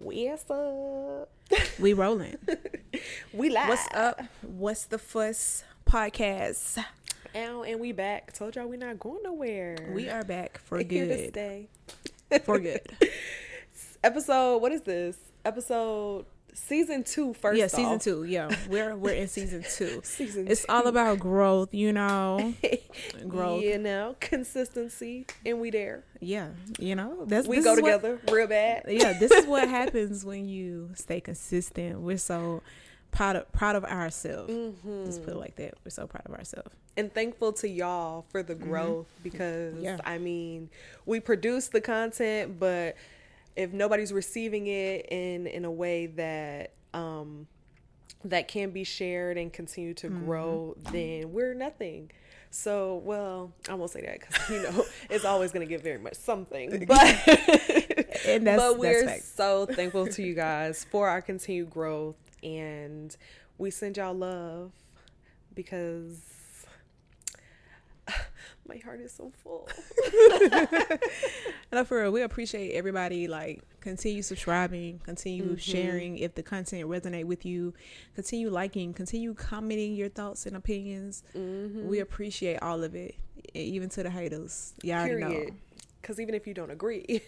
What's up? We rolling. we live. What's up? What's the fuss podcast? And, and we back. Told y'all we not going nowhere. We are back for We're here to good. stay. For good. Episode. What is this? Episode season two first. Yeah, season off. two. Yeah, we're we're in season two. Season. It's all about growth, you know. growth. You know, consistency, and we there. Yeah, you know. That's We go is what- together real bad. yeah, this is what happens when you stay consistent. We're so proud of proud of ourselves. Mm-hmm. Just put it like that. We're so proud of ourselves. and thankful to y'all for the growth because Mm-hmm. Yeah. I mean, we produce the content, but if nobody's receiving it in in a way that um that can be shared and continue to Mm-hmm. grow, then we're nothing. So, well, I won't say that because you know it's always going to get very much something, but And that's but we're so thankful to you guys for our continued growth, and we send y'all love because my heart is so full. No, for real, we appreciate everybody. Like, continue subscribing, continue Mm-hmm. sharing if the content resonate with you. Continue liking, continue commenting your thoughts and opinions. Mm-hmm. We appreciate all of it, even to the haters. Y'all already know Period. Because even if you don't agree,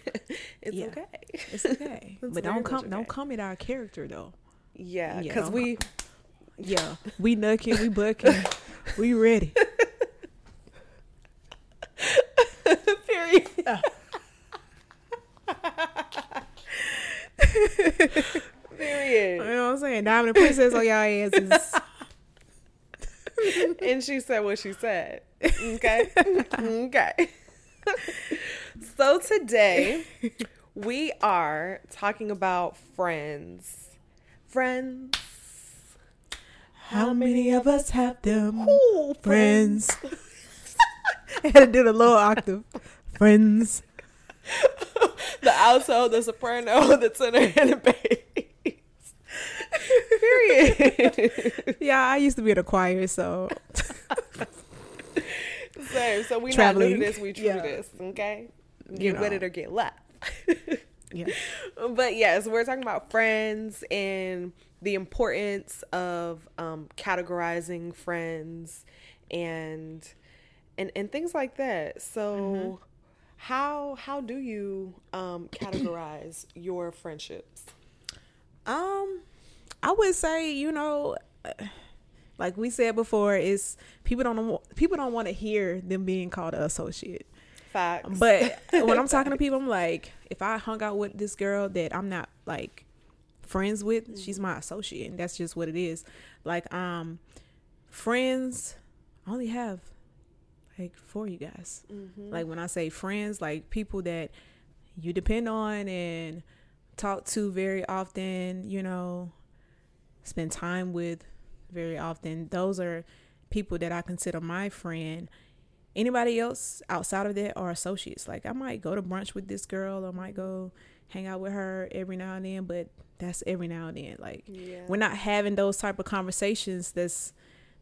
it's Yeah. okay. it's okay, It's but don't come, okay. don't comment our character though. Yeah, Yeah, because don't we Yeah, we nucking, we bucking, we ready. Period. period. You know what I'm saying? Diamond and Princess on y'all asses. and she said what she said. Okay. okay. so today we are talking about friends. Friends. How many of us have them? Ooh, friends. I had to do the low octave. Friends. The alto, the soprano, the tenor, and the bass. Period. Yeah, I used to be in a choir, so Same. So we not Traveling. new to this. We true Yeah. this. Okay. Get You with know. it or get left. yeah. but yes, we're talking about friends and the importance of um, categorizing friends and and and things like that. So, Mm-hmm. How how do you um, categorize your friendships? Um, I would say you know, like we said before, is people don't people don't want to hear them being called an associate. Facts. But when I'm talking to people, I'm like, if I hung out with this girl that I'm not like friends with, she's my associate, and that's just what it is. Like, um, friends, I only have like four you guys. Mm-hmm. Like when I say friends, like people that you depend on and talk to very often, you know, spend time with very often. Those are people that I consider my friend. Anybody else outside of that are associates. Like I might go to brunch with this girl or might go hang out with her every now and then, but that's every now and then. Like yeah. we're not having those type of conversations that's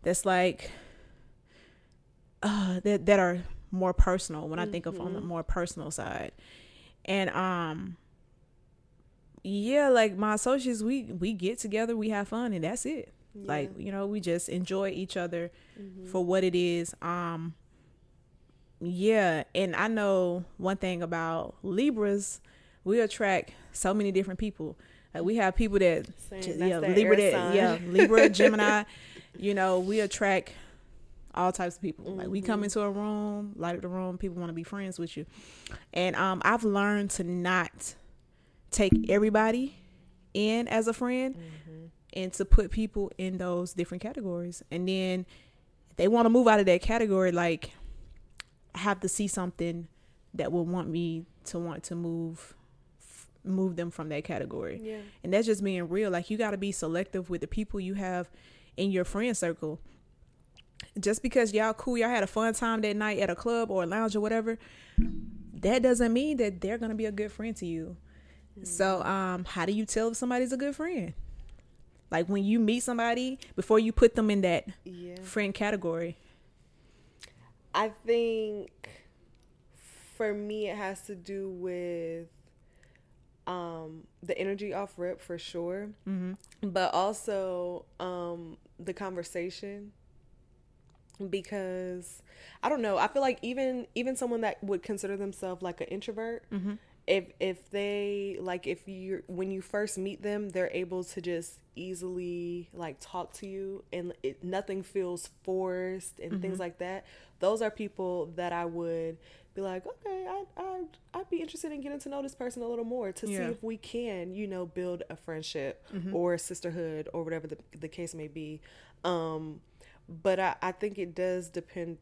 that's like uh that that are more personal when I think of on the more personal side. And um yeah, like my associates we we get together, we have fun and that's it. Like, you know, we just enjoy each other for what it is. Um yeah, and I know one thing about Libras, we attract so many different people. Like we have people that Same. Yeah, Libra that sign. yeah, Libra, Gemini, you know, we attract all types of people. Like we Mm-hmm. come into a room, light up the room, people want to be friends with you. And um I've learned to not take everybody in as a friend Mm-hmm. and to put people in those different categories. And then if they want to move out of that category like I have to see something that will want me to want to move move them from that category Yeah. and that's just being real like you got to be selective with the people you have in your friend circle just because y'all cool y'all had a fun time that night at a club or a lounge or whatever that doesn't mean that they're gonna be a good friend to you. So um how do you tell if somebody's a good friend? Like when you meet somebody before you put them in that Yeah. friend category. I think for me it has to do with um the energy off rip for sure. Mm-hmm. but also um the conversation because i don't know i feel like even even someone that would consider themselves like an introvert Mm-hmm. if if they like if you when you first meet them they're able to just easily like talk to you and it, nothing feels forced and things like that those are people that i would be like okay I, I i'd be interested in getting to know this person a little more to see if we can you know build a friendship Mm-hmm. or a sisterhood or whatever the, the case may be um but I, I think it does depend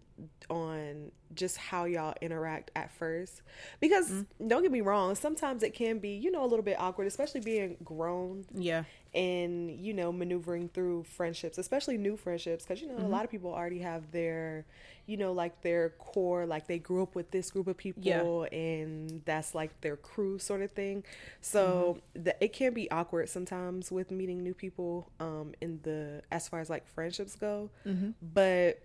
on just how y'all interact at first. Because mm-hmm. don't get me wrong sometimes it can be you know a little bit awkward especially being grown. Yeah. And you know maneuvering through friendships especially new friendships because you know a mm-hmm. lot of people already have their you know like their core like they grew up with this group of people and that's like their crew sort of thing. So mm-hmm. the, it can be awkward sometimes with meeting new people um in the as far as like friendships go. Mm-hmm. But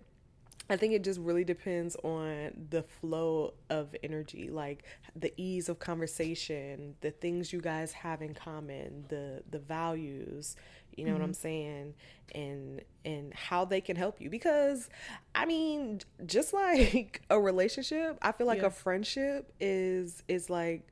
I think it just really depends on the flow of energy, like the ease of conversation, the things you guys have in common, the the values, you know what I'm saying, and and how they can help you. Because I mean, just like a relationship, I feel like Yeah. a friendship is is like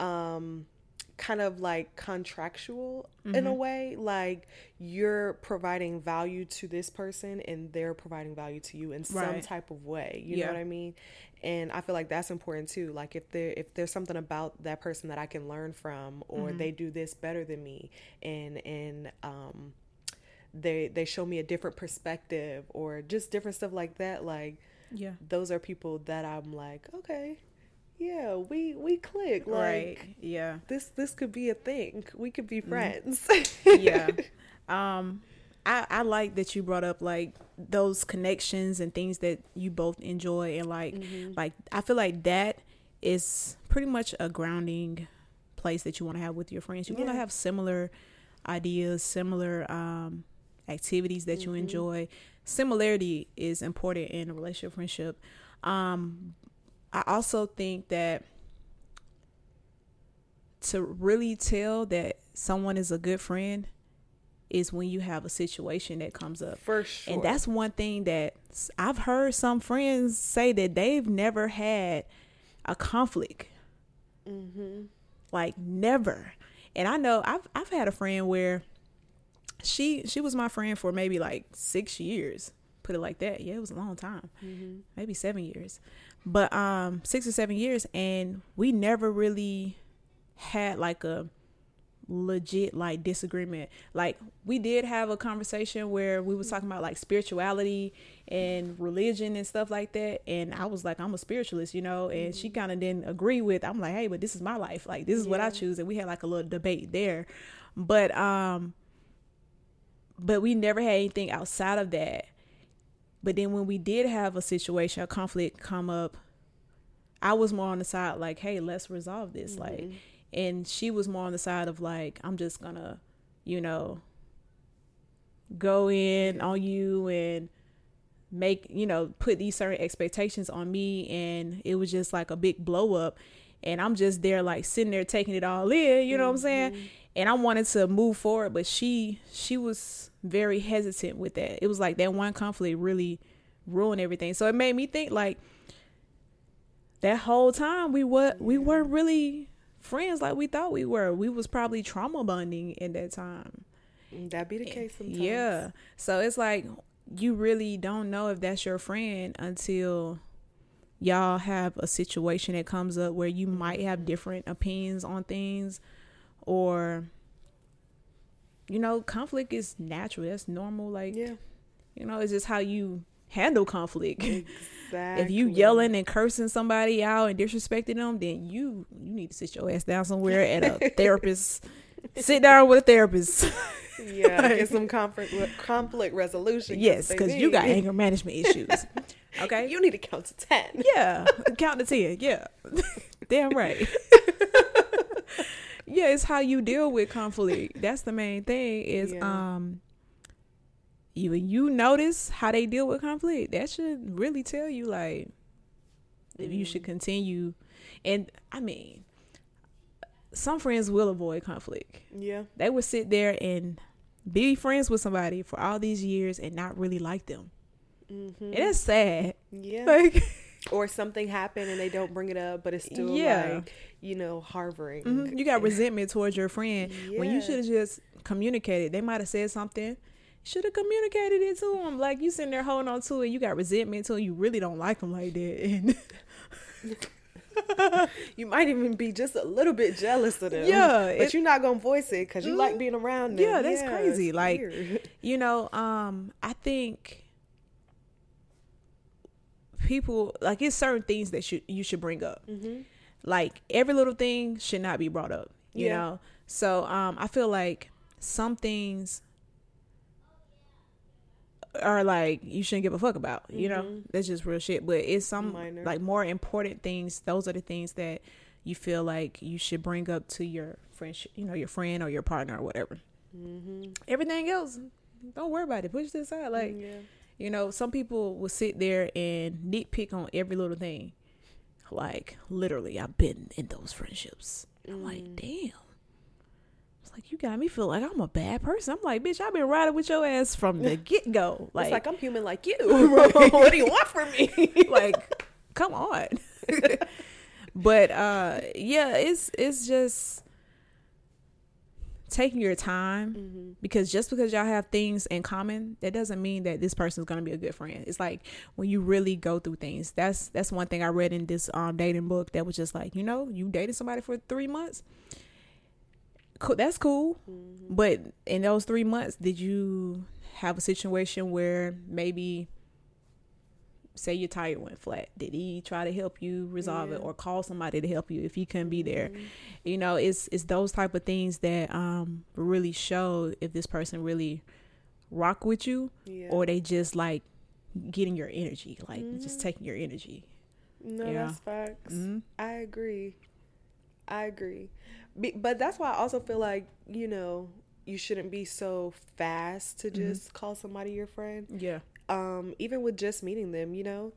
um kind of like contractual in a way like you're providing value to this person and they're providing value to you in some type of way you Yeah. know what i mean and i feel like that's important too like if there if there's something about that person that i can learn from or they do this better than me and and um they they show me a different perspective or just different stuff like that like Yeah. those are people that i'm like okay yeah we we click like right. Yeah. this this could be a thing. We could be friends. yeah um I, I like that you brought up like those connections and things that you both enjoy and like like I feel like that is pretty much a grounding place that you want to have with your friends. You want to have similar ideas, similar um activities that you enjoy. Similarity is important in a relationship friendship. Um I also think that to really tell that someone is a good friend is when you have a situation that comes up. For sure. And that's one thing that I've heard some friends say that they've never had a conflict. mm-hmm. Like never. And I know I've I've had a friend where she she was my friend for maybe like 6 years. Put it like that. Yeah, it was a long time. Mm-hmm. Maybe 7 years. But um 6 or 7 years and we never really had like a legit like disagreement. Like we did have a conversation where we was talking about like spirituality and religion and stuff like that and i was like i'm a spiritualist you know? And she kind of didn't agree with i'm like hey but this is my life. Like this is what i choose and we had like a little debate there. But um but we never had anything outside of that but then when we did have a situation a conflict come up i was more on the side like hey let's resolve this mm-hmm. like and she was more on the side of like i'm just gonna you know go in on you and make you know put these certain expectations on me and it was just like a big blow up and i'm just there like sitting there taking it all in you know what i'm saying? Mm-hmm. And i wanted to move forward but she she was very hesitant with that. It was like that one conflict really ruined everything. So it made me think like that whole time we were we weren't really friends like we thought we were. We was probably trauma bonding in that time. Mm, that be the case sometimes. yeah. So it's like you really don't know if that's your friend until y'all have a situation that comes up where you might have different opinions on things or you know, conflict is natural. That's normal like Yeah. you know, it's just how you handle conflict. Exactly. if you yelling and cursing somebody out and disrespecting them, then you you need to sit your ass down somewhere at a therapist. Sit down with a therapist. yeah, get some conflict conflict resolution. yes, because you got anger management issues. Okay. You need to count to ten. yeah, count to ten. Yeah, damn right. Yeah, it's how you deal with conflict. That's the main thing. Is Yeah. um, you you notice how they deal with conflict. That should really tell you like if you should continue. And I mean, some friends will avoid conflict. Yeah. They would sit there and be friends with somebody for all these years and not really like them. Mm-hmm. And it's sad. Yeah. Like, or something happened and they don't bring it up, but it's still Yeah. like, you know, harboring. mhm, you got resentment towards your friend when you should have just communicated. They might have said something. Should have communicated it to them. Like you sitting there holding on to it, you got resentment to it. You really don't like them like that. And You might even be just a little bit jealous of them. Yeah, But you're not going to voice it because you like Mhm. being around them. Yeah, that's crazy. Like, weird. you know, um, I think people like it's certain things that should you should bring up. Mm-hmm. Like every little thing should not be brought up. You Yeah. know, so um, I feel like some things are like you shouldn't give a fuck about. You know, Mhm. that's just real shit. But it's some Minor. like more important things. Those are the things that you feel like you should bring up to your friendship. You know, your friend or your partner or whatever. Mm-hmm. Everything else, don't worry about it. Push this aside. Like yeah. You know, some people will sit there and nitpick on every little thing. Like literally, I've been in those friendships. I'm like, Mm. damn. It's like you got me feel like I'm a bad person. I'm like, bitch, I've been riding with your ass from the get go. Like, Like, it's like I'm human like you. what do you want from me? like, come on. but uh, yeah, it's it's just taking your time mm-hmm. because just because y'all have things in common that doesn't mean that this person's going to be a good friend it's like when you really go through things that's that's one thing i read in this um dating book that was just like you know you dated somebody for three months cool that's cool Mm-hmm. but in those three months did you have a situation where maybe say your tire went flat did he try to help you resolve it or call somebody to help you if he couldn't be there Mhm. you know it's it's those type of things that um really show if this person really rock with you Yeah. or they just like getting your energy like just Mhm. taking your energy no, yeah. that's facts. mm-hmm. I agree. I agree. Be, but that's why I also feel like, you know, you shouldn't be so fast to Mhm. just call somebody your friend. yeah Um, even with just meeting them, you know,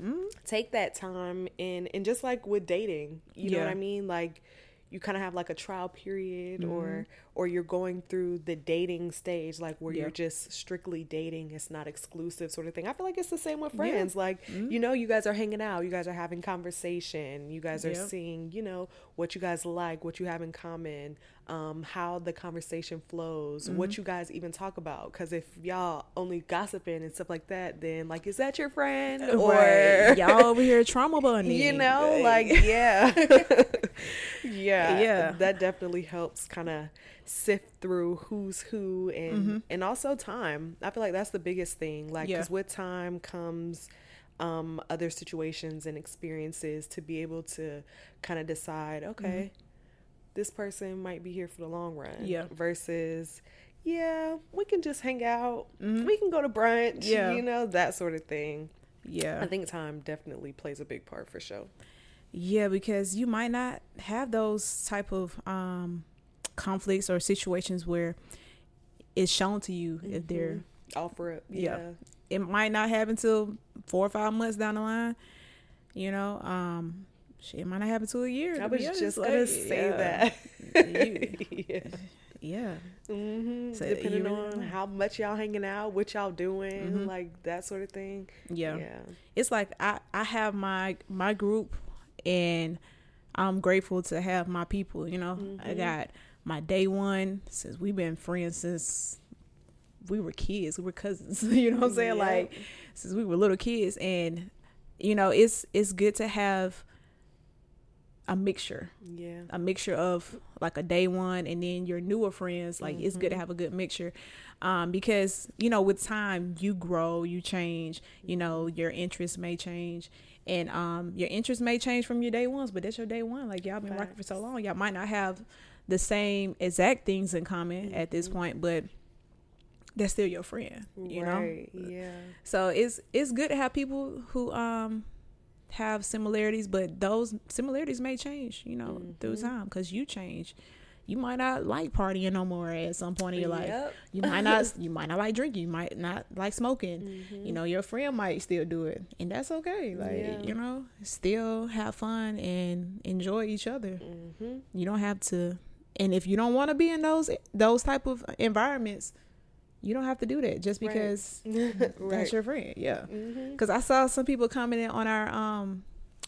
mm-hmm. take that time and and just like with dating, you know what I mean? Like you kind of have like a trial period Mm-hmm. or or you're going through the dating stage like where Yeah. you're just strictly dating it's not exclusive sort of thing i feel like it's the same with Yeah. friends like Mhm. you know you guys are hanging out you guys are having conversation you guys are Yep. seeing you know what you guys like what you have in common um, how the conversation flows Mm-hmm. what you guys even talk about because if y'all only gossiping and stuff like that then like is that your friend or Right. y'all over here trauma bonding you know like yeah yeah Yeah. that definitely helps kind of sift through who's who and Mhm. and also time i feel like that's the biggest thing like Yeah. because with time comes um other situations and experiences to be able to kind of decide okay this person might be here for the long run Mm-hmm. Yeah. versus yeah we can just hang out Mhm. we can go to brunch Yeah. you know that sort of thing yeah i think time definitely plays a big part for sure Yeah, because you might not have those type of um conflicts or situations where it's shown to you if they're offer it Yeah. yeah it might not happen till four or five months down the line. You know, um shit it might not happen to a year. I was just Like, gonna say yeah. that. You- yeah. Yeah. hmm So Depending on how much y'all hanging out, what y'all doing, Mhm. like that sort of thing. Yeah. Yeah. It's like I I have my my group and I'm grateful to have my people, you know. I Mhm. got my day one since we've been friends since we were kids, we were cousins, you know what I'm saying? Yep. Like since we were little kids and you know, it's it's good to have a mixture. Yeah. a mixture of like a day one and then your newer friends like it's good to Mhm. have a good mixture um because you know with time you grow you change you know your interests may change and um your interests may change from your day ones but that's your day one like y'all been rocking for so long y'all might not have the same exact things in common at this Mhm. point but they're still your friend you right. know Yeah. so it's it's good to have people who um have similarities, but those similarities may change, you know, through Mhm. time because you change. you might not like partying no more at some point in your life. Yep. You might not you might not like drinking, you might not like smoking. Mm-hmm. You know, your friend might still do it. And that's okay. Like, Yeah. you know, still have fun and enjoy each other. Mm-hmm. You don't have to and if you don't want to be in those those type of environments, you don't have to do that just because right. that's your friend. Yeah. mm-hmm. Because I saw some people commenting on our um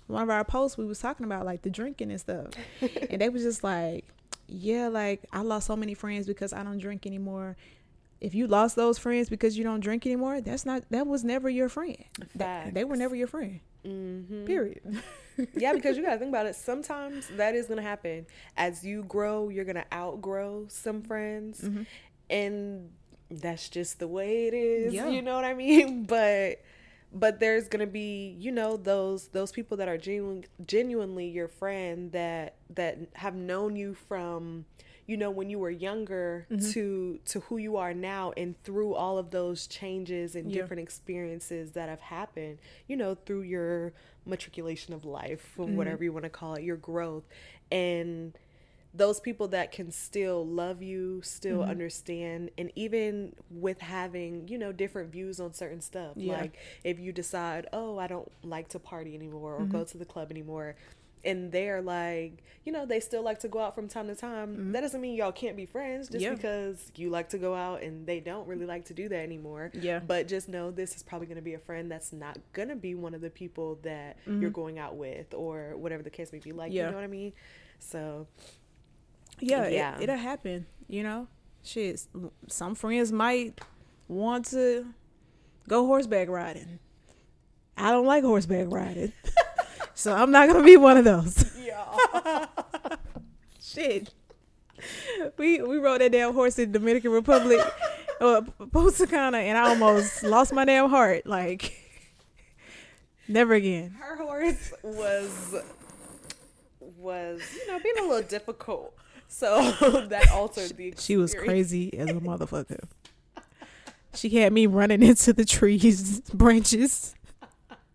one of our posts. We was talking about like the drinking and stuff, and they was just like, "Yeah, like I lost so many friends because I don't drink anymore." If you lost those friends because you don't drink anymore, that's not that was never your friend. That, they were never your friend. Mm-hmm. Period. yeah, because you gotta think about it. Sometimes that is gonna happen. As you grow, you're gonna outgrow some friends, Mhm. and that's just the way it is. Yeah. You know what I mean? But but there's gonna be you know those those people that are genuine, genuinely your friend that that have known you from you know when you were younger Mm-hmm. to to who you are now and through all of those changes and Yeah. different experiences that have happened you know through your matriculation of life or Mm-hmm. whatever you want to call it your growth and those people that can still love you, still Mm-hmm. understand, and even with having, you know, different views on certain stuff. Yeah. Like if you decide, oh, I don't like to party anymore or Mm-hmm. go to the club anymore. And they're like, you know, they still like to go out from time to time. That doesn't mean y'all can't be friends just Mm-hmm. Yeah. because you like to go out and they don't really like to do that anymore. Yeah. But just know this is probably going to be a friend that's not going to be one of the people that you're going out with or whatever the case may be. Like, Mm-hmm. Yeah. you know what I mean? So, Yeah, Yeah. It, it'll happen. You know, shit. Some friends might want to go horseback riding. I don't like horseback riding, so I'm not gonna be one of those. yeah. Shit. We we rode that damn horse in Dominican Republic, uh, Punta Cana, and I almost lost my damn heart. Like, never again. her horse was was you know being a little difficult so that altered the experience. She was crazy as a motherfucker. She had me running into the trees, branches.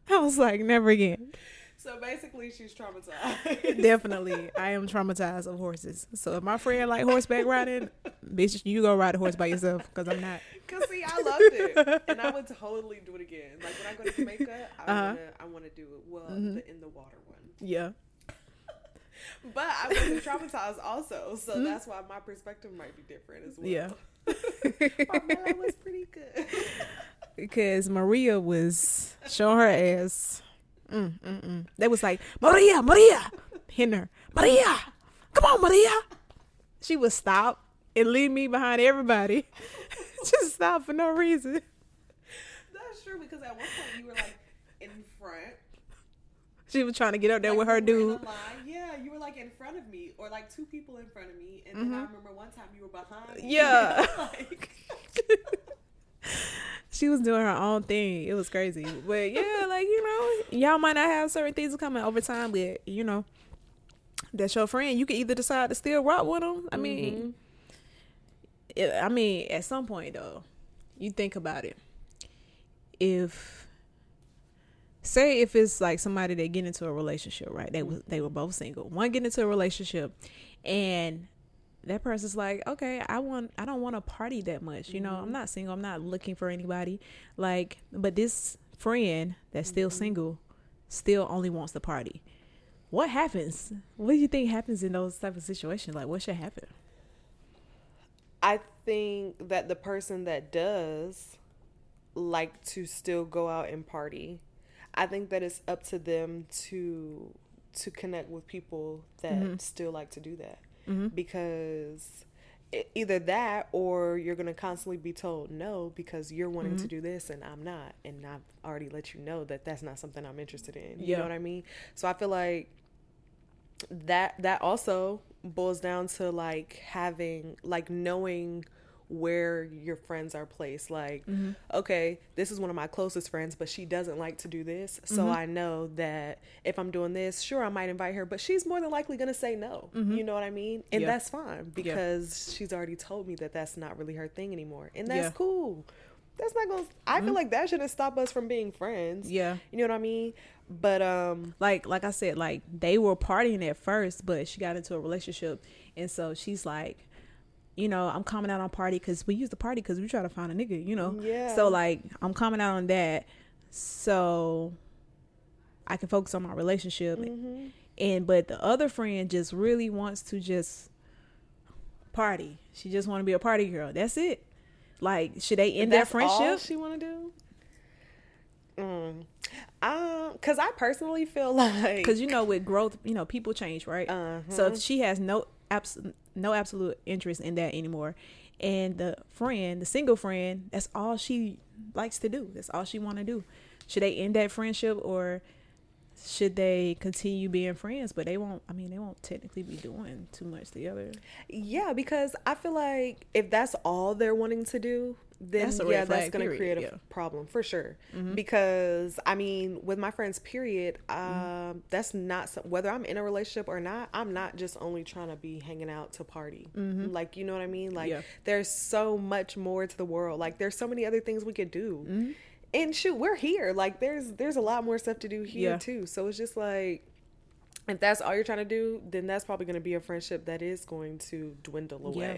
I was like, never again. so basically she's traumatized Definitely, I am traumatized of horses. So if my friend like horseback riding, bitch, you go ride a horse by yourself because I'm not. because see i loved it and i would totally do it again like when i go to jamaica i Uh-huh. want to i want to do it well Mhm. the in the water one Yeah, but i wasn't traumatized also so that's why my perspective might be different as well Yeah. Carmela was pretty good because Maria was showing her ass. Mm, mm, mm. They was like, Maria, Maria, hitting her, Maria, come on, Maria. She would stop and leave me behind everybody. Just stop for no reason. that's true because at one point you were like in front She was trying to get up there Like, with her we were in dude. Yeah, you were like in front of me, or like two people in front of me, and then I remember one time you were behind. me. Mm-hmm. Yeah. like, She was doing her own thing. It was crazy. But yeah, like, you know, y'all might not have certain things coming over time, but you know, that's your friend. You can either decide to still rock with them. I mean, it, I mean, at some point though, you think about it. If say if it's like somebody that get into a relationship, right? They was they were both single. One get into a relationship and that person's like, okay, I want, I don't want to party that much. You know, I'm mm-hmm. not single. I'm not looking for anybody. Like, but this friend that's still mm-hmm. single, still only wants to party. What happens? What do you think happens in those type of situations? Like, what should happen? I think that the person that does like to still go out and party, I think that it's up to them to to connect with people that Mm-hmm. still like to do that because e- either that or you're going to constantly be told no because you're wanting Mm-hmm. to do this and I'm not and I've already let you know that that's not something I'm interested in. You Yeah. know what I mean? So I feel like that that also boils down to like having like knowing where your friends are placed like Mm-hmm. okay this is one of my closest friends but she doesn't like to do this so Mm-hmm. i know that if i'm doing this sure i might invite her but she's more than likely going to say no you know what i mean and Mm-hmm. Yeah. that's fine because she's already told me that that's not really her thing anymore and that's Yeah. Mm-hmm. cool that's not going to i feel like that shouldn't stop us from being friends Yeah. you know what i mean but um Like, like I said, like they were partying at first, but she got into a relationship, and so she's like, you know, I'm coming out on party because we use the party because we try to find a nigga, you know. Yeah. So like, I'm coming out on that, so I can focus on my relationship. Mm-hmm. And but the other friend just really wants to just party. She just want to be a party girl. That's it. Like, should they end all friendship? she want to do. Mm. Um, cause I personally feel like Because you know, with growth, you know, people change, right? Uh-huh. So if she has no abs- no absolute interest in that anymore, and the friend, the single friend, that's all she likes to do. That's all she want to do. Should they end that friendship or should they continue being friends? But they won't. I mean, they won't technically be doing too much together. Yeah, because I feel like if that's all they're wanting to do, then That's yeah, that's going to create a yeah. Mm-hmm. problem for sure. Because I mean, with my friends, period, um, Mm-hmm. that's not some, whether I'm in a relationship or not. I'm not just only trying to be hanging out to party. Like you know what I mean? Like Mm-hmm. Yeah. there's so much more to the world. Like there's so many other things we could do. Mm-hmm. And shoot, we're here. Like there's there's a lot more stuff to do here Yeah. too. So it's just like if that's all you're trying to do, then that's probably going to be a friendship that is going to dwindle Yeah.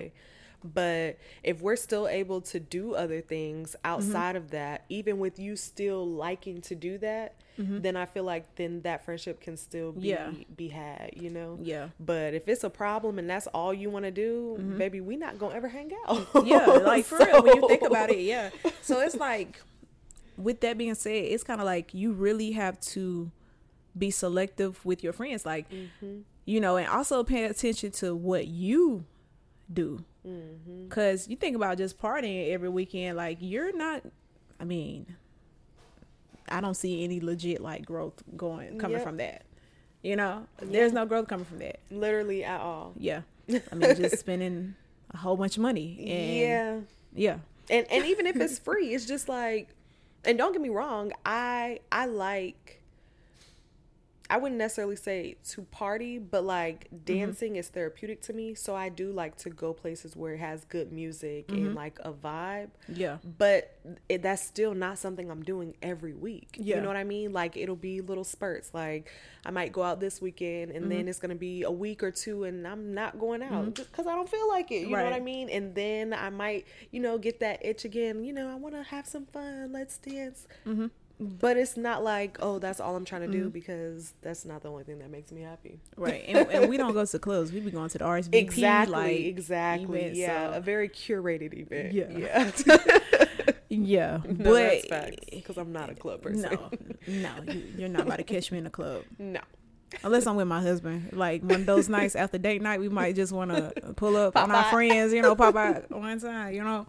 But if we're still able to do other things mm-hmm. outside of that, even with you still liking to do that, mm-hmm. then I feel like then that friendship can still be Yeah. be had, you know? Yeah. But if it's a problem and that's all you want to do, mm-hmm. baby, we not going to ever hang out. yeah, like for real. When you think about it, yeah. So it's like, with that being said, it's kind of like you really have to be selective with your friends, like you know, and also pay attention to what you do. Mm-hmm. Because you think about just partying every weekend, like you're not. I mean, I don't see any legit like growth going coming Yep. from that. You know, there's no growth coming from that. Literally at all. Yeah, I mean, just spending a whole bunch of money. And yeah. yeah. and and even if it's free it's just like and don't get me wrong i i like i wouldn't necessarily say to party but like dancing is therapeutic to me so i do like to go places where it has good music and like a vibe. Yeah. but it, that's still not something i'm doing every week. Yeah. you know what i mean? Like it'll be little spurts like i might go out this weekend and Mm-hmm. then it's gonna be a week or two and i'm not going out just because i don't feel like it you know what i mean? And then i might you know get that itch again you know i want to have some fun let's dance. Mm-hmm. But it's not like oh that's all i'm trying to do mm-hmm. because that's not the only thing that makes me happy Right. And, and we don't go to clubs. We be going to the RSVP. exactly like, exactly event, yeah so- a very curated event Yeah. yeah Yeah. no, but because i'm not a club person no, no, you, you're not about to catch me in a club no unless I'm with my husband. Like one of those nights after date night, we might just want to pull up Pop on our friends, you know, pop out one time, you know.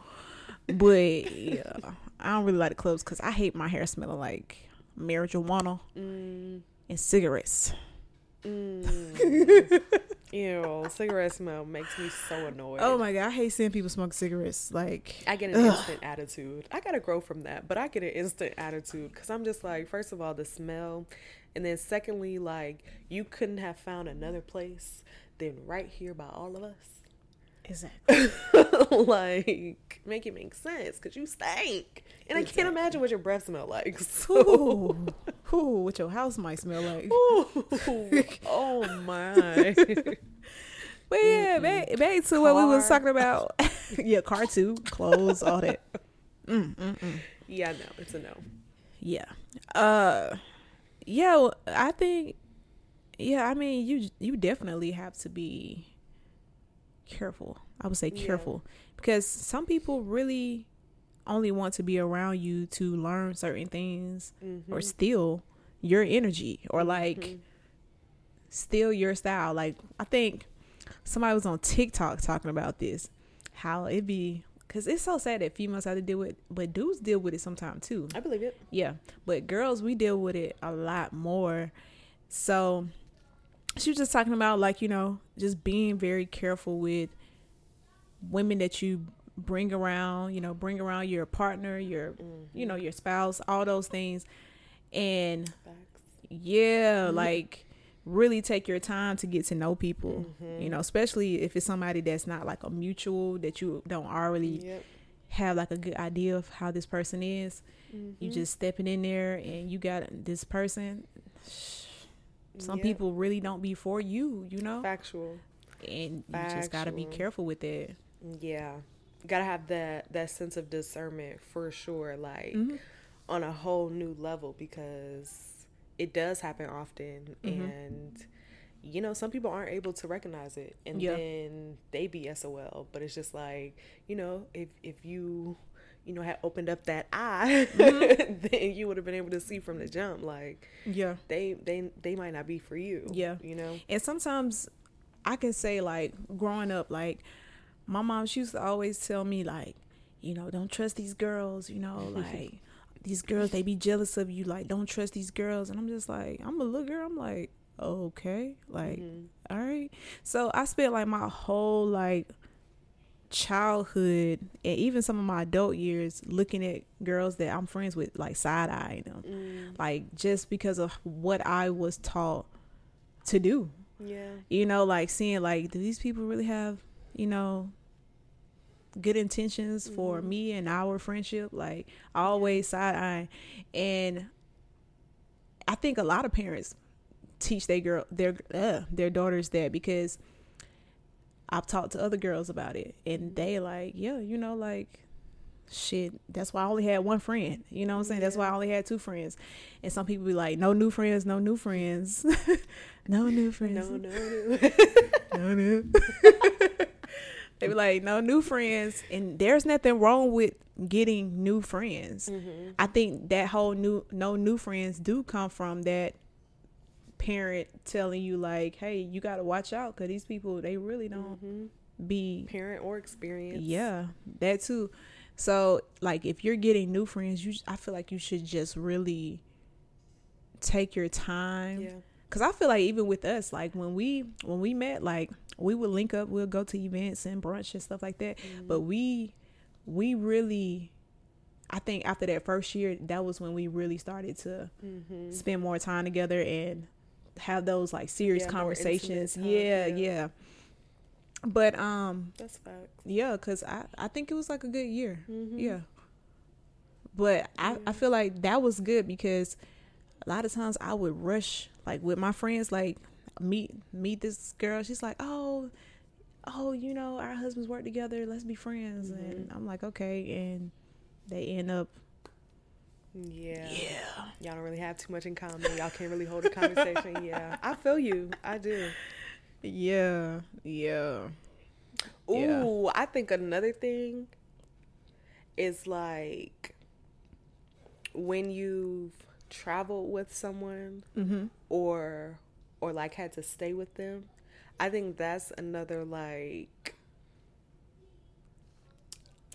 But yeah, I don't really like the clubs because I hate my hair smelling like marijuana mm, and cigarettes. mm. Ew, cigarette smell makes me so annoyed. Oh my god, I hate seeing people smoke cigarettes. Like I get an instant attitude. I gotta grow from that, but I get an instant attitude because I'm just like, first of all, the smell, and then secondly, like you couldn't have found another place than right here by all of us. Exactly. like, make it make sense because you stink, and I can't imagine what your breath smell like. So, Ooh, ooh, what your house might smell like. Ooh, oh my. But yeah, back, back to what we was talking about. yeah, car too, clothes, all that. Mm, mm, mm. yeah, no, it's a no. Yeah. Uh, yeah. I think. Yeah, I mean, you you definitely have to be careful. I would say Yeah. careful because some people really only want to be around you to learn certain things Mm-hmm. or steal your energy or like steal your style. Like I think somebody was on TikTok talking about this, how it be because it's so sad that females have to deal with, but dudes deal with it sometimes too. I believe it. Yeah, but girls we deal with it a lot more. So she was just talking about like you know just being very careful with women that you bring around. You know, bring around your partner, your you know your spouse, all those things, and Facts. yeah, like really take your time to get to know people. Mm-hmm. You know, especially if it's somebody that's not like a mutual that you don't already Yep. have like a good idea of how this person is. You Mm-hmm. just stepping in there and you got this person. Some Yep. people really don't be for you, you know? Factual. and you just got to be careful with that. Yeah. Gotta have that that sense of discernment for sure, like Mhm. on a whole new level because it does happen often Mhm. and you know, some people aren't able to recognize it and Yeah. then they be SOL. But it's just like, you know, if if you you know, had opened up that eye, Mm-hmm. then you would have been able to see from the jump. Like Yeah. they they they might not be for you. Yeah. You know? And sometimes I can say like growing up, like my mom, she used to always tell me like, you know, don't trust these girls. You know, like these girls, they be jealous of you. Like, don't trust these girls. And I'm just like, I'm a little girl. I'm like, okay, like, Mhm. all right. So I spent like my whole like childhood and even some of my adult years looking at girls that I'm friends with, like side eyeing them, Mm, like just because of what I was taught to do. Yeah. you know like seeing like do these people really have you know good intentions for Mhm. me and our friendship? Like always side eye and i think a lot of parents teach their girl their uh, their daughters that because i've talked to other girls about it and they like yeah you know like shit that's why i only had one friend you know what i'm saying that's why i only had two friends and some people be like no new friends no new friends no new friends No, no, no. no new. they be like, no new friends, and there's nothing wrong with getting new friends. Mhm. I think that whole new no new friends do come from that parent telling you like, hey, you got to watch out because these people they really don't Mhm. be. Parent or experience. Yeah, that too. So like, if you're getting new friends, you I feel like you should just really take your time Yeah. Cause I feel like even with us, like when we when we met, like we would link up, we'll go to events and brunch and stuff like that. But we we really, I think after that first year, that was when we really started to Mm-hmm. spend more time together and have those like serious Yeah, conversations. Yeah, yeah. yeah. But um, That's facts. yeah, cause I I think it was like a good year. Mhm. Yeah. But I, I feel like that was good because a lot of times I would rush like with my friends like meet meet this girl she's like oh oh you know our husbands work together let's be friends and I'm like okay and they end up Yeah. yeah Y'all don't really have too much in common. Y'all can't really hold a conversation. yeah. I feel you. I do. yeah yeah Yeah. Ooh, I think another thing is like when you've traveled with someone mm-hmm or or like had to stay with them. I think that's another like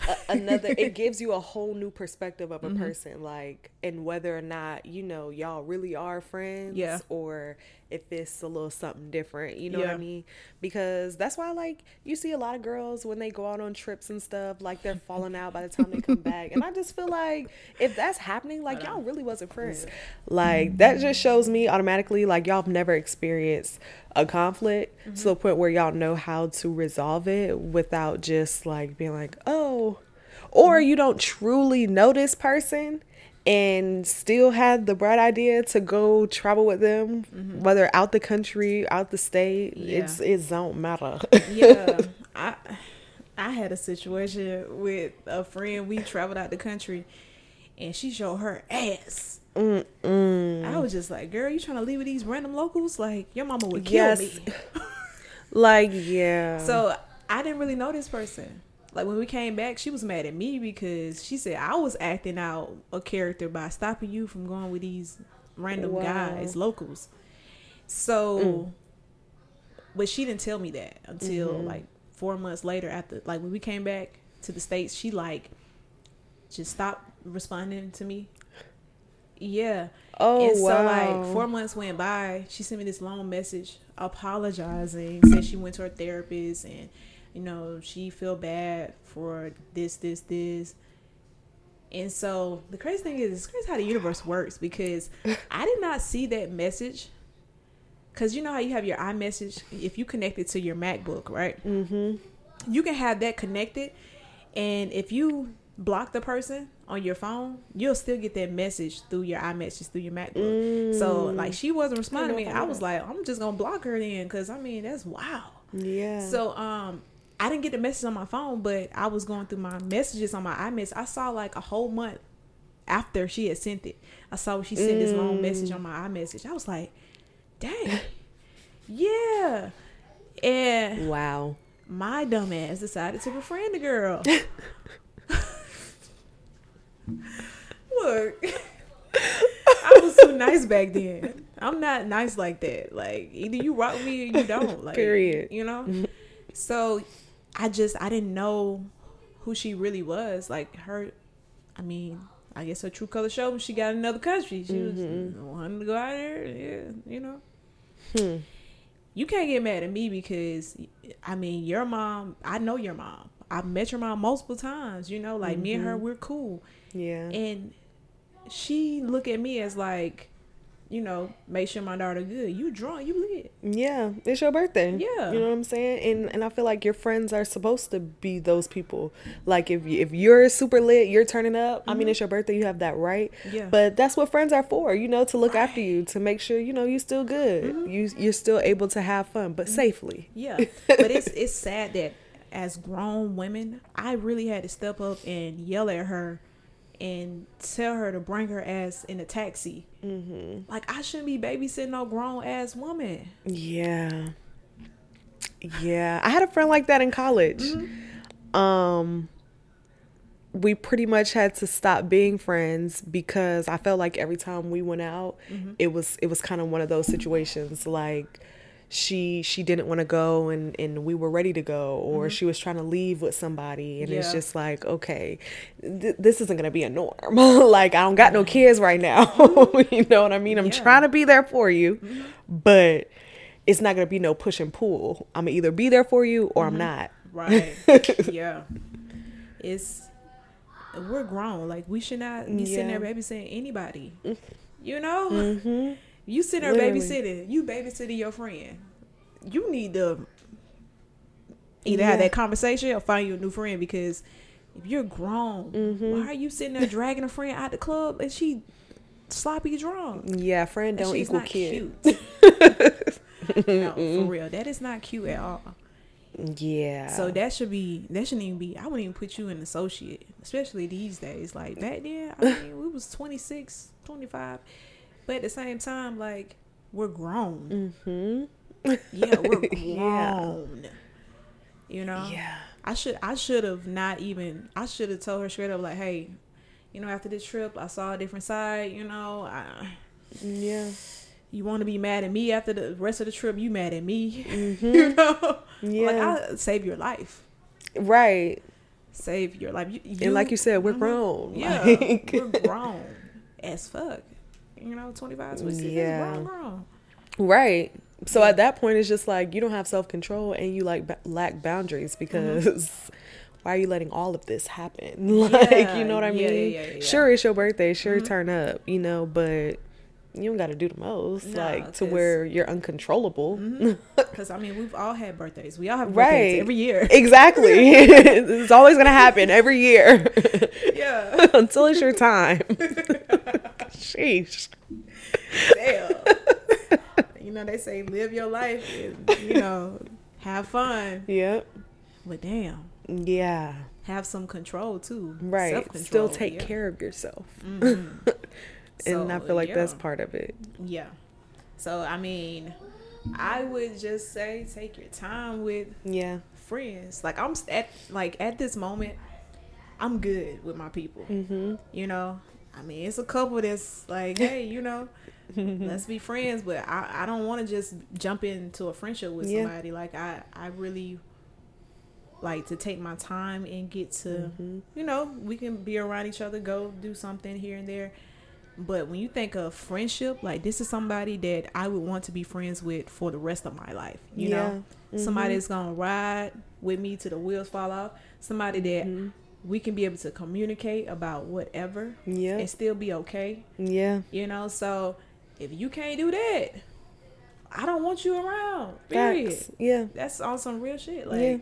a- another it gives you a whole new perspective of a Mhm. person like and whether or not you know y'all really are friends Yeah. or if it's a little something different you know what i mean? Because that's why like you see a lot of girls when they go out on trips and stuff like they're falling out by the time they come back. And i just feel like if that's happening like y'all really wasn't friends. Like that just shows me automatically like y'all have never experienced a conflict to the mm-hmm. point where y'all know how to resolve it without just like being like oh or mm-hmm. you don't truly know this person and still had the bright idea to go travel with them mm-hmm. whether out the country out the state Yeah. it's it don't matter yeah i i had a situation with a friend we traveled out the country and she showed her ass Mm-mm. I was just like, girl, you trying to leave with these random locals? Like, your mama would kill Yes. me. like yeah So I didn't really know this person. Like when we came back, she was mad at me because she said I was acting out a character by stopping you from going with these random Wow. guys, locals. So, but she didn't tell me that until Mhm. like four months later. After like when we came back to the states, she like just stopped responding to me. Yeah. oh and so like four months went by. She sent me this long message apologizing, said she went to her therapist and you know she feel bad for this, this, this. And so the crazy thing is, it's crazy how the universe works because I did not see that message. Cause you know how you have your iMessage if you connect it to your MacBook, right? mm-hmm you can have that connected and if you block the person on your phone you'll still get that message through your iMessage through your MacBook. So Mm. like she wasn't responding to me. I I was like, I'm just gonna block her then, because I mean that's wow. Yeah. So um I didn't get the message on my phone, but I was going through my messages on my iMessage. I saw like a whole month after she had sent it. I saw she sent this long mm. message on my iMessage. I was like, dang. yeah. And wow. my dumb ass decided to befriend the girl. Look, I was too nice back then. I'm not nice like that. Like either you rock me or you don't. Like Period. You know. Mm-hmm. so I just I didn't know who she really was. Like her, I mean, I guess her true color showed when she got in another country. She was wanting to go out there. Yeah, you know. Hmm. You can't get mad at me because I mean your mom. I know your mom. I've met your mom multiple times. You know, like me and her, we're cool. Yeah. And she look at me as like, you know, make sure my daughter good. You drunk, you lit. Yeah, it's your birthday. Yeah. you know what I'm saying, and and I feel like your friends are supposed to be those people. Like if you, if you're super lit, you're turning up. I mean, mm-hmm. it's your birthday, you have that right. Yeah. But that's what friends are for, you know, to look after you, to make sure you know you're still good. Mm-hmm. You you're still able to have fun, but mm-hmm. safely. Yeah. but it's it's sad that as grown women, I really had to step up and yell at her and tell her to bring her ass in a taxi. Mm-hmm. Like I shouldn't be babysitting no grown ass woman. Yeah. Yeah. I had a friend like that in college. Um we pretty much had to stop being friends because I felt like every time we went out, it was it was kind of one of those situations like she she didn't want to go and and we were ready to go or mm-hmm. she was trying to leave with somebody and it's just like okay th- this isn't gonna be a norm like i don't got no kids right now you know what i mean i'm Yeah. trying to be there for you mm-hmm. but it's not gonna be no push and pull i'm gonna either be there for you or i'm mm-hmm. not Right. yeah. It's we're grown. Like we should not be sitting there Yeah. babysitting anybody. Mm. You know? You sitting there babysitting. You babysitting your friend. You need to either have that conversation or find you a new friend because if you're grown, Mm-hmm. why are you sitting there dragging a friend out the club and she sloppy drunk? yeah friend don't equal not kid cute. no, for real. That is not cute at all. yeah So that should be that shouldn't even be. I wouldn't even put you in associate, especially these days. Like back then, I mean, we was 26, 25. But at the same time, like we're grown. mm-hmm. Yeah, we're grown. Yeah. You know. yeah I should I should have not even. I should have told her straight up like, hey, you know, after this trip, I saw a different side. You know, I, yeah you want to be mad at me after the rest of the trip? You mad at me? Mm-hmm. you know. Yeah. Like I save your life. right Save your life. You, and like you said we're Mhm. grown Yeah, like- we're grown as fuck. You know, 25, 26, Yeah. yeah. grown, grown. Right. So at that point, it's just like you don't have self control and you like ba- lack boundaries mm-hmm. because why are you letting all of this happen? Like, you know what I Yeah, mean? yeah, yeah, yeah. Sure, it's your birthday. Sure, mm-hmm. turn up, you know, but you don't got to do the most, Nah, like to where you're uncontrollable. Mm-hmm. Because, I mean, we've all had birthdays. We all have Right. birthdays every year. exactly. it's always going to happen every year yeah. until it's your time. Sheesh. Damn. you know, they say live your life and, you know, have fun. Yep. But damn, Yeah. have some control too. Right. Self-control, Still take yeah. care of yourself. Mhm. and I feel like that's part of it. Yeah. So I mean, I would just say take your time with Yeah. friends. Like I'm at like at this moment, I'm good with my people. Mm-hmm. You know, I mean, it's a couple that's like, hey, you know, let's be friends. But I I don't want to just jump into a friendship with Yeah. somebody. Like I I really like to take my time and get to Mm-hmm. you know we can be around each other go do something here and there but when you think of friendship like this is somebody that i would want to be friends with for the rest of my life you know Yeah. somebody that's gonna ride with me to the wheels fall off somebody that Mhm. We can be able to communicate about whatever Yeah. and still be okay Yeah. you know so if you can't do that i don't want you around period Facts. Yeah. that's on some real shit like yeah.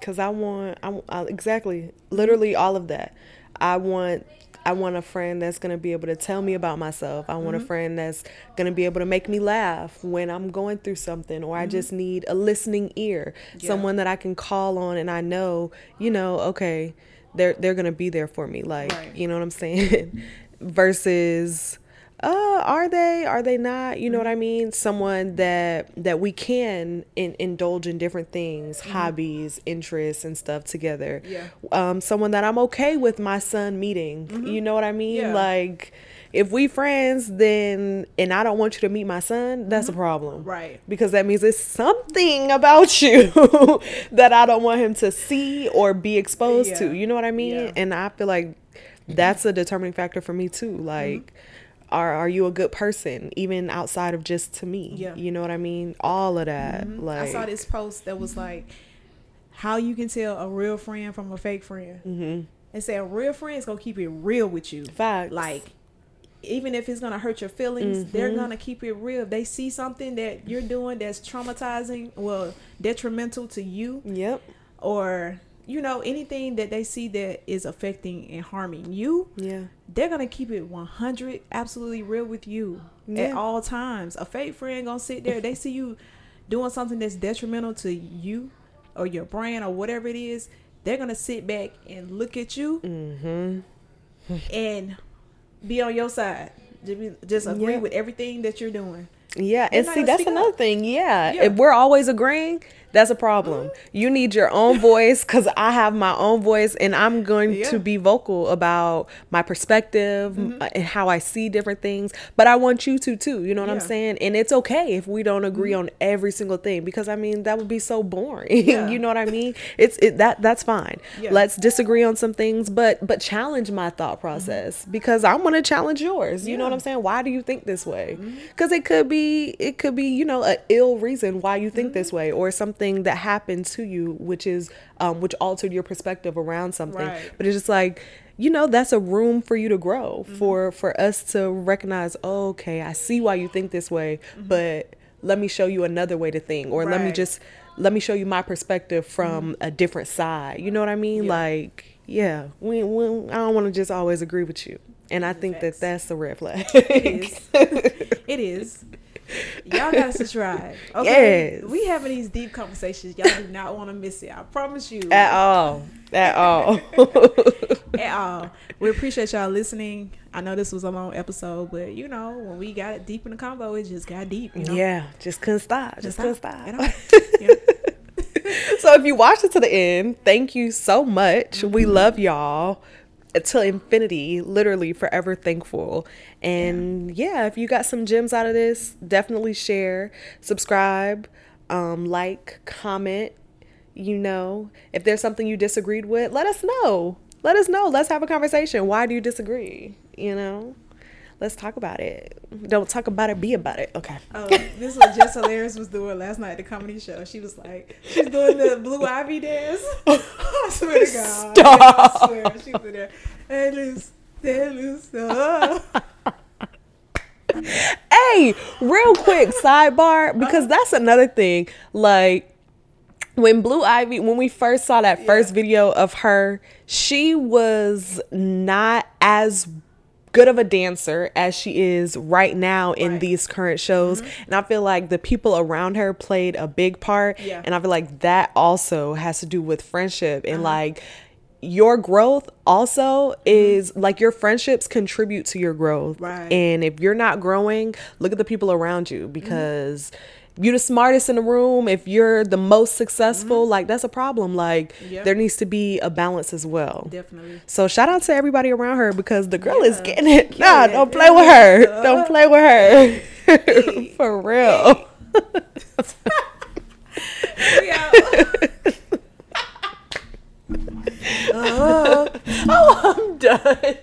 Cause I want, I, I exactly, literally all of that. I want, I want a friend that's going to be able to tell me about myself. I want Mm-hmm. a friend that's going to be able to make me laugh when I'm going through something or I just need a listening ear. Mm-hmm. Yeah. Someone that I can call on and I know, you know, okay, they're they're going to be there for me like, Right. you know what I'm saying? Versus uh are they? Are they not? You know what i mean? Someone that that we can in, indulge in different things hobbies interests and stuff together. Yeah. um someone that i'm okay with my son meeting. You know what i mean? Yeah. like if we friends then and i don't want you to meet my son that's a mm-hmm. problem Right. because that means it's something about you that i don't want him to see or be exposed Yeah. to you know what i mean Yeah. and i feel like that's a determining factor for me too mm-hmm. like are are you a good person even outside of just to me Yeah. you know what i mean all of that like I saw this post that was like, how you can tell a real friend from a fake friend. Mm-hmm. And say a real friend is gonna keep it real with you. Facts. Like, even if it's gonna hurt your feelings, they're Mm-hmm. gonna keep it real. If they see something that you're doing that's traumatizing, well, detrimental to you, yep. or you know anything that they see that is affecting and harming you, yeah. they're gonna keep it 100 absolutely real with you at all times. A fake friend gonna sit there they see you doing something that's detrimental to you or your brand or whatever it is they're gonna sit back and look at you mm-hmm. and be on your side just, be, just agree Yeah. with everything that you're doing Yeah, They're and see that's another up. thing. Yeah. Yeah. if we're always agreeing, that's a problem. You need your own voice because I have my own voice, and I'm going Yeah. to be vocal about my perspective uh, and how I see different things. But I want you to too. You know what I'm saying? And it's okay if we don't agree mm-hmm. on every single thing because I mean that would be so boring. Yeah. you know what I mean? It's it that that's fine. Yeah. Let's disagree on some things, but but challenge my thought mm-hmm. process because I'm gonna challenge yours. You know what I'm saying? Why do you think this way? Because it could be it could be you know a ill reason why you think this way or something that happened to you which is um, which altered your perspective around something. Right. But it's just like you know that's a room for you to grow mm-hmm. for for us to recognize oh, okay I see why you think this way mm-hmm. but let me show you another way to think or let me just let me show you my perspective from mm-hmm. a different side. You know what I mean? Yeah. like yeah we, we I don't want to just always agree with you. And I think that that's a red flag it is. it is y'all gotta subscribe okay Yes. we having these deep conversations y'all do not want to miss it i promise you at all at all at all. We appreciate y'all listening. I know this was a long episode, but you know, when we got it deep in the combo, it just got deep. You know? yeah just couldn't stop just, couldn't stop. stop You know? So if you watched it to the end, thank you so much. We Mm-hmm. love y'all to infinity, literally forever thankful. And yeah. if you got some gems out of this, definitely share, subscribe, um, like, comment. You know, if there's something you disagreed with, let us know. Let us know. Let's have a conversation. Why do you disagree? You know, let's talk about it. Don't talk about it, be about it. Okay. Oh, this is what Jess Hilarious was doing last night at the comedy show. She was like, she's doing the Blue Ivy dance. I swear to God. Stop. I swear. She was in there. Hey, loose. Hey, real quick sidebar uh-huh. because that's another thing. Like when Blue Ivy, when we first saw that first Yeah. video of her, she was not as good of a dancer as she is right now in Right. these current shows. Mm-hmm. And i feel like the people around her played a big part. Yeah. and i feel like that also has to do with friendship and uh-huh. like your growth also mm-hmm. is like your friendships contribute to your growth. Right. and if you're not growing look at the people around you mm-hmm. because you're the smartest in the room if you're the most successful like that's a problem like Yep. there needs to be a balance as well Definitely. so shout out to everybody around her because the girl is getting it. Killing Nah, it. don't play with her. Uh, Don't play with her. For real. Out. oh, I'm done.